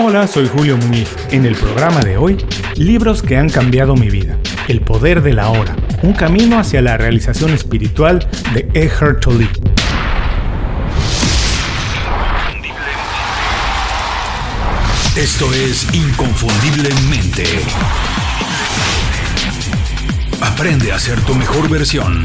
Hola, soy Julio Muñiz. En el programa de hoy, libros que han cambiado mi vida. El poder de la hora. Un camino hacia la realización espiritual de Eckhart Tolle. Esto es Inconfundiblemente. Aprende a ser tu mejor versión.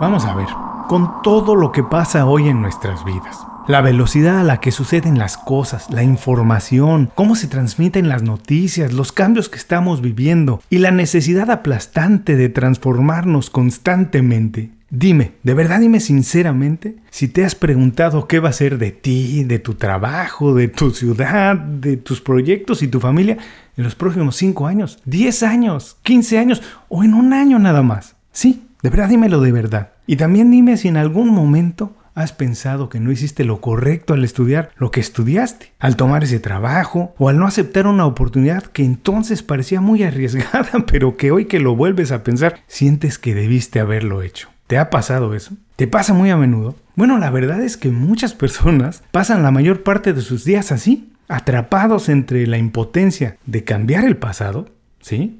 Vamos a ver, con todo lo que pasa hoy en nuestras vidas, la velocidad a la que suceden las cosas, la información, cómo se transmiten las noticias, los cambios que estamos viviendo y la necesidad aplastante de transformarnos constantemente. Dime, de verdad dime sinceramente, si te has preguntado qué va a ser de ti, de tu trabajo, de tu ciudad, de tus proyectos y tu familia en los próximos 5 años, 10 años, 15 años o en un año nada más. Sí, de verdad dímelo de verdad. Y también dime si en algún momento has pensado que no hiciste lo correcto al estudiar lo que estudiaste, al tomar ese trabajo o al no aceptar una oportunidad que entonces parecía muy arriesgada, pero que hoy que lo vuelves a pensar sientes que debiste haberlo hecho. ¿Te ha pasado eso? ¿Te pasa muy a menudo? Bueno, la verdad es que muchas personas pasan la mayor parte de sus días así, atrapados entre la impotencia de cambiar el pasado,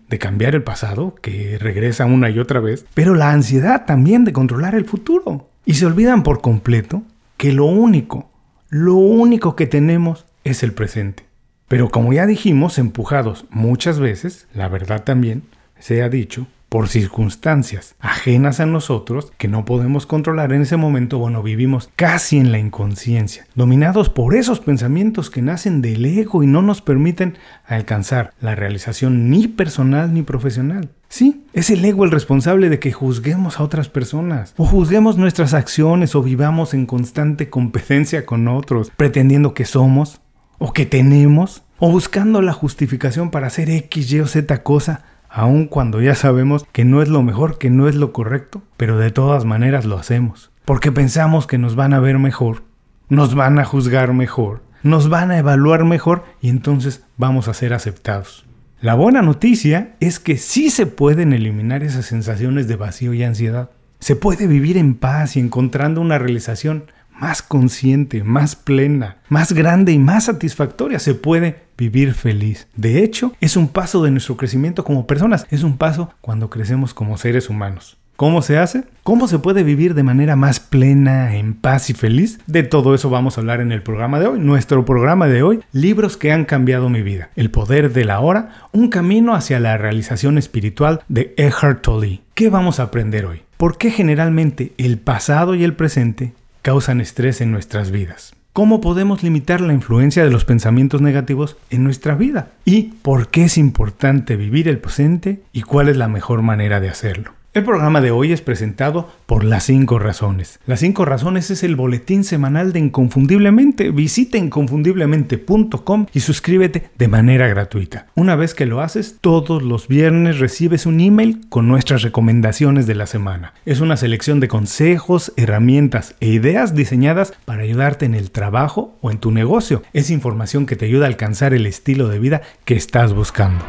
De cambiar el pasado, que regresa una y otra vez, pero la ansiedad también de controlar el futuro. Y se olvidan por completo que lo único, lo único que tenemos es el presente. Pero como ya dijimos, empujados muchas veces, la verdad también, se ha dicho, por circunstancias ajenas a nosotros que no podemos controlar en ese momento, bueno, vivimos casi en la inconsciencia, dominados por esos pensamientos que nacen del ego y no nos permiten alcanzar la realización ni personal ni profesional. Sí, es el ego el responsable de que juzguemos a otras personas, o juzguemos nuestras acciones, o vivamos en constante competencia con otros, pretendiendo que somos, o que tenemos, o buscando la justificación para hacer X, Y o Z cosa aun cuando ya sabemos que no es lo mejor, que no es lo correcto, pero de todas maneras lo hacemos, porque pensamos que nos van a ver mejor, nos van a juzgar mejor, nos van a evaluar mejor y entonces vamos a ser aceptados. La buena noticia es que sí se pueden eliminar esas sensaciones de vacío y ansiedad. Se puede vivir en paz y encontrando una realización más consciente, más plena, más grande y más satisfactoria se puede vivir feliz. De hecho, es un paso de nuestro crecimiento como personas, es un paso cuando crecemos como seres humanos. ¿Cómo se hace? ¿Cómo se puede vivir de manera más plena, en paz y feliz? De todo eso vamos a hablar en el programa de hoy. Nuestro programa de hoy, libros que han cambiado mi vida. El poder de la hora, un camino hacia la realización espiritual de Eckhart Tolle. ¿Qué vamos a aprender hoy? ¿Por qué generalmente el pasado y el presente causan estrés en nuestras vidas. ¿Cómo podemos limitar la influencia de los pensamientos negativos en nuestra vida? ¿Y por qué es importante vivir el presente y cuál es la mejor manera de hacerlo? El programa de hoy es presentado por Las 5 Razones. Las 5 Razones es el boletín semanal de Inconfundiblemente. Visita inconfundiblemente.com y suscríbete de manera gratuita. Una vez que lo haces, todos los viernes recibes un email con nuestras recomendaciones de la semana. Es una selección de consejos, herramientas e ideas diseñadas para ayudarte en el trabajo o en tu negocio. Es información que te ayuda a alcanzar el estilo de vida que estás buscando.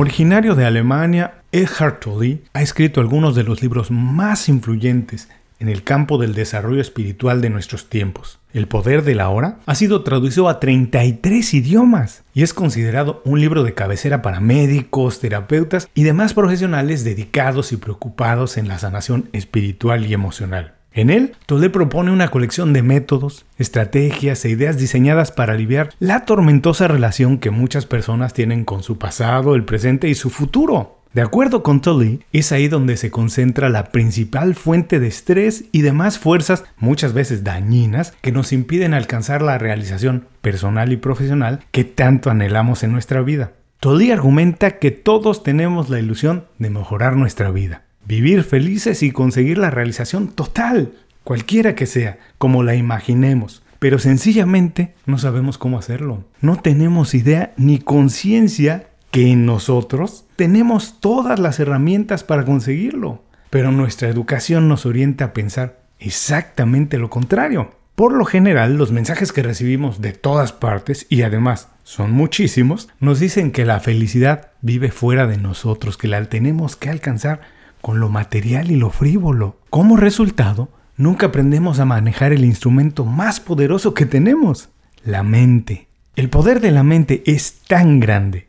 Originario de Alemania, Eckhart Tolle ha escrito algunos de los libros más influyentes en el campo del desarrollo espiritual de nuestros tiempos. El poder de la hora ha sido traducido a 33 idiomas y es considerado un libro de cabecera para médicos, terapeutas y demás profesionales dedicados y preocupados en la sanación espiritual y emocional. En él, Tolle propone una colección de métodos, estrategias e ideas diseñadas para aliviar la tormentosa relación que muchas personas tienen con su pasado, el presente y su futuro. De acuerdo con Tolle, es ahí donde se concentra la principal fuente de estrés y demás fuerzas, muchas veces dañinas, que nos impiden alcanzar la realización personal y profesional que tanto anhelamos en nuestra vida. Tolle argumenta que todos tenemos la ilusión de mejorar nuestra vida vivir felices y conseguir la realización total, cualquiera que sea, como la imaginemos. Pero sencillamente no sabemos cómo hacerlo. No tenemos idea ni conciencia que en nosotros tenemos todas las herramientas para conseguirlo. Pero nuestra educación nos orienta a pensar exactamente lo contrario. Por lo general, los mensajes que recibimos de todas partes, y además son muchísimos, nos dicen que la felicidad vive fuera de nosotros, que la tenemos que alcanzar con lo material y lo frívolo. Como resultado, nunca aprendemos a manejar el instrumento más poderoso que tenemos, la mente. El poder de la mente es tan grande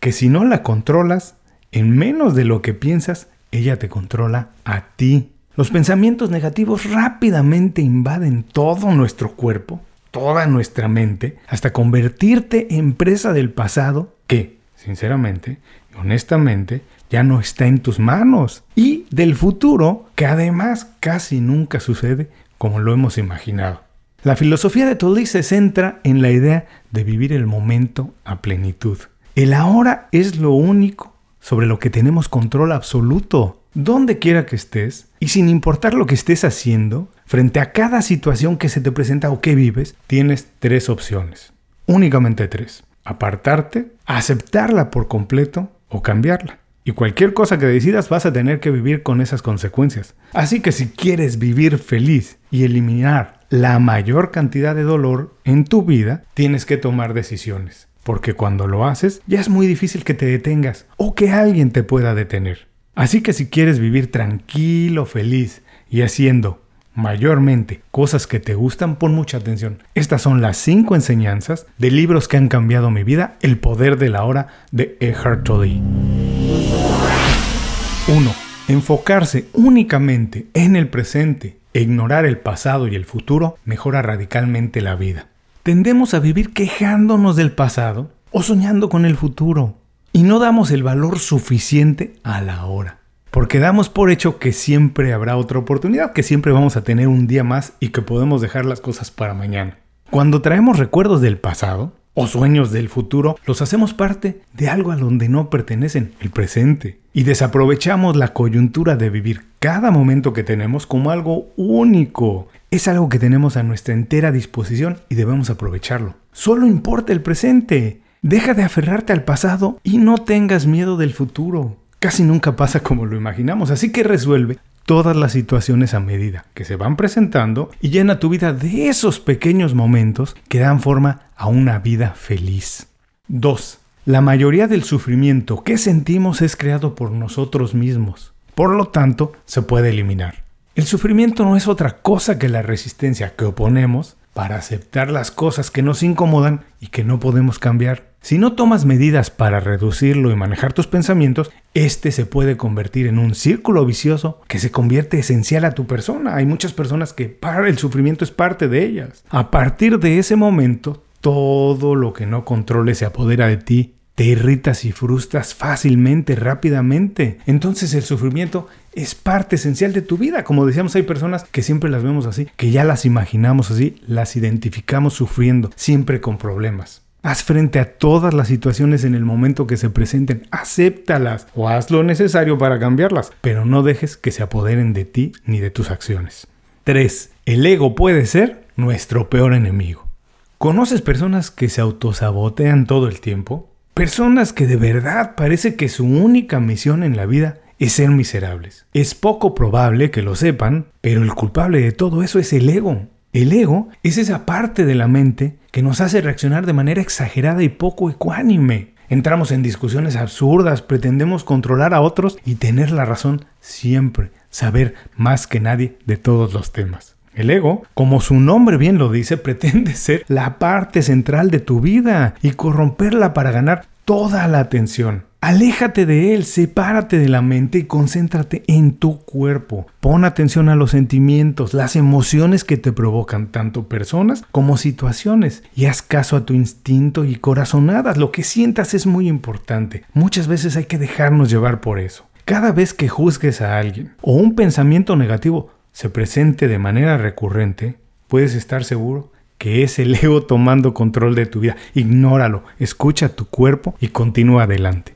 que si no la controlas, en menos de lo que piensas, ella te controla a ti. Los pensamientos negativos rápidamente invaden todo nuestro cuerpo, toda nuestra mente, hasta convertirte en presa del pasado que, sinceramente y honestamente, ya no está en tus manos. Y del futuro, que además casi nunca sucede como lo hemos imaginado. La filosofía de Tolí se centra en la idea de vivir el momento a plenitud. El ahora es lo único sobre lo que tenemos control absoluto. Donde quiera que estés, y sin importar lo que estés haciendo, frente a cada situación que se te presenta o que vives, tienes tres opciones. Únicamente tres. Apartarte, aceptarla por completo o cambiarla. Y cualquier cosa que decidas vas a tener que vivir con esas consecuencias. Así que si quieres vivir feliz y eliminar la mayor cantidad de dolor en tu vida, tienes que tomar decisiones. Porque cuando lo haces, ya es muy difícil que te detengas o que alguien te pueda detener. Así que si quieres vivir tranquilo, feliz y haciendo mayormente cosas que te gustan, pon mucha atención. Estas son las cinco enseñanzas de libros que han cambiado mi vida, El poder de la hora de Eckhart Tolle. 1. Enfocarse únicamente en el presente e ignorar el pasado y el futuro mejora radicalmente la vida. Tendemos a vivir quejándonos del pasado o soñando con el futuro y no damos el valor suficiente a la hora. Porque damos por hecho que siempre habrá otra oportunidad, que siempre vamos a tener un día más y que podemos dejar las cosas para mañana. Cuando traemos recuerdos del pasado o sueños del futuro, los hacemos parte de algo a donde no pertenecen, el presente y desaprovechamos la coyuntura de vivir cada momento que tenemos como algo único. Es algo que tenemos a nuestra entera disposición y debemos aprovecharlo. Solo importa el presente. Deja de aferrarte al pasado y no tengas miedo del futuro. Casi nunca pasa como lo imaginamos, así que resuelve todas las situaciones a medida que se van presentando y llena tu vida de esos pequeños momentos que dan forma a una vida feliz. 2. La mayoría del sufrimiento que sentimos es creado por nosotros mismos. Por lo tanto, se puede eliminar. El sufrimiento no es otra cosa que la resistencia que oponemos para aceptar las cosas que nos incomodan y que no podemos cambiar. Si no tomas medidas para reducirlo y manejar tus pensamientos, este se puede convertir en un círculo vicioso que se convierte esencial a tu persona. Hay muchas personas que para el sufrimiento es parte de ellas. A partir de ese momento, todo lo que no controles se apodera de ti, te irritas y frustras fácilmente, rápidamente. Entonces el sufrimiento es parte esencial de tu vida. Como decíamos, hay personas que siempre las vemos así, que ya las imaginamos así, las identificamos sufriendo, siempre con problemas. Haz frente a todas las situaciones en el momento que se presenten, acéptalas o haz lo necesario para cambiarlas, pero no dejes que se apoderen de ti ni de tus acciones. 3. El ego puede ser nuestro peor enemigo. ¿Conoces personas que se autosabotean todo el tiempo? Personas que de verdad parece que su única misión en la vida es ser miserables. Es poco probable que lo sepan, pero el culpable de todo eso es el ego. El ego es esa parte de la mente que nos hace reaccionar de manera exagerada y poco ecuánime. Entramos en discusiones absurdas, pretendemos controlar a otros y tener la razón siempre, saber más que nadie de todos los temas. El ego, como su nombre bien lo dice, pretende ser la parte central de tu vida y corromperla para ganar toda la atención. Aléjate de él, sepárate de la mente y concéntrate en tu cuerpo. Pon atención a los sentimientos, las emociones que te provocan tanto personas como situaciones y haz caso a tu instinto y corazonadas. Lo que sientas es muy importante. Muchas veces hay que dejarnos llevar por eso. Cada vez que juzgues a alguien o un pensamiento negativo, se presente de manera recurrente, puedes estar seguro que es el ego tomando control de tu vida. Ignóralo, escucha tu cuerpo y continúa adelante.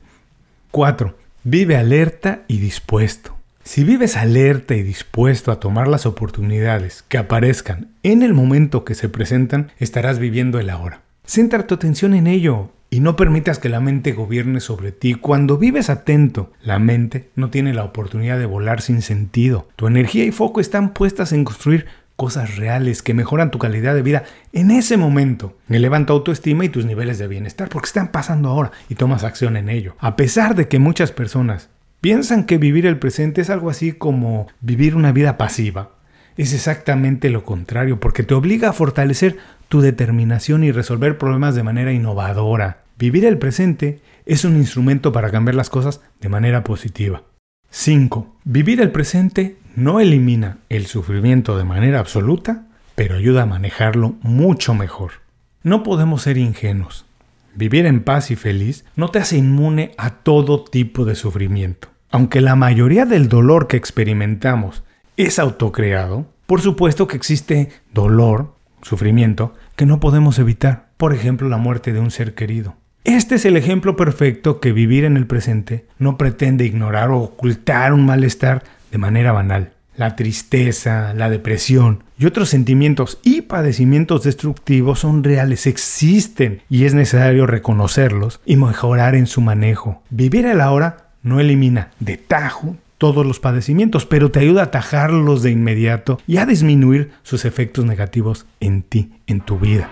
4. Vive alerta y dispuesto. Si vives alerta y dispuesto a tomar las oportunidades que aparezcan en el momento que se presentan, estarás viviendo el ahora. Centra tu atención en ello y no permitas que la mente gobierne sobre ti. Cuando vives atento, la mente no tiene la oportunidad de volar sin sentido. Tu energía y foco están puestas en construir cosas reales que mejoran tu calidad de vida en ese momento. Elevan tu autoestima y tus niveles de bienestar porque están pasando ahora y tomas acción en ello. A pesar de que muchas personas piensan que vivir el presente es algo así como vivir una vida pasiva, es exactamente lo contrario, porque te obliga a fortalecer tu determinación y resolver problemas de manera innovadora. Vivir el presente es un instrumento para cambiar las cosas de manera positiva. 5. Vivir el presente no elimina el sufrimiento de manera absoluta, pero ayuda a manejarlo mucho mejor. No podemos ser ingenuos. Vivir en paz y feliz no te hace inmune a todo tipo de sufrimiento. Aunque la mayoría del dolor que experimentamos es autocreado, por supuesto que existe dolor, sufrimiento, que no podemos evitar. Por ejemplo, la muerte de un ser querido. Este es el ejemplo perfecto que vivir en el presente no pretende ignorar o ocultar un malestar de manera banal la tristeza, la depresión y otros sentimientos y padecimientos destructivos son reales, existen y es necesario reconocerlos y mejorar en su manejo. Vivir el ahora no elimina de tajo todos los padecimientos, pero te ayuda a atajarlos de inmediato y a disminuir sus efectos negativos en ti, en tu vida.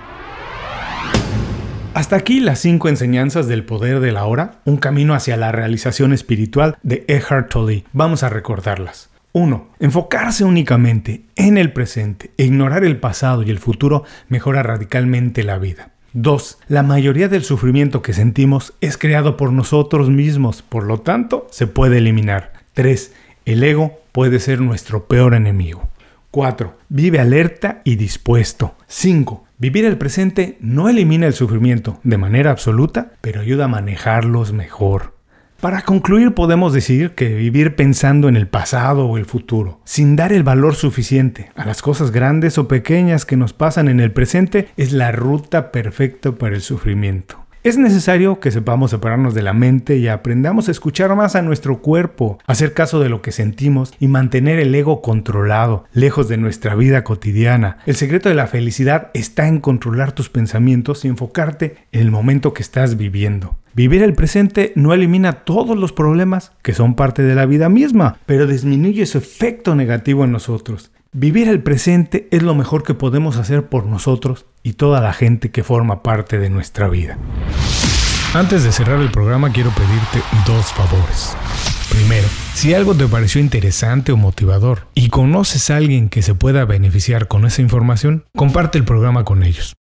Hasta aquí las cinco enseñanzas del poder de la hora, un camino hacia la realización espiritual de Eckhart Tolle. Vamos a recordarlas. 1. Enfocarse únicamente en el presente e ignorar el pasado y el futuro mejora radicalmente la vida. 2. La mayoría del sufrimiento que sentimos es creado por nosotros mismos, por lo tanto se puede eliminar. 3. El ego puede ser nuestro peor enemigo. 4. Vive alerta y dispuesto. 5. Vivir el presente no elimina el sufrimiento de manera absoluta, pero ayuda a manejarlos mejor. Para concluir, podemos decir que vivir pensando en el pasado o el futuro, sin dar el valor suficiente a las cosas grandes o pequeñas que nos pasan en el presente, es la ruta perfecta para el sufrimiento. Es necesario que sepamos separarnos de la mente y aprendamos a escuchar más a nuestro cuerpo, hacer caso de lo que sentimos y mantener el ego controlado, lejos de nuestra vida cotidiana. El secreto de la felicidad está en controlar tus pensamientos y enfocarte en el momento que estás viviendo. Vivir el presente no elimina todos los problemas que son parte de la vida misma, pero disminuye su efecto negativo en nosotros. Vivir el presente es lo mejor que podemos hacer por nosotros y toda la gente que forma parte de nuestra vida. Antes de cerrar el programa quiero pedirte dos favores. Primero, si algo te pareció interesante o motivador y conoces a alguien que se pueda beneficiar con esa información, comparte el programa con ellos.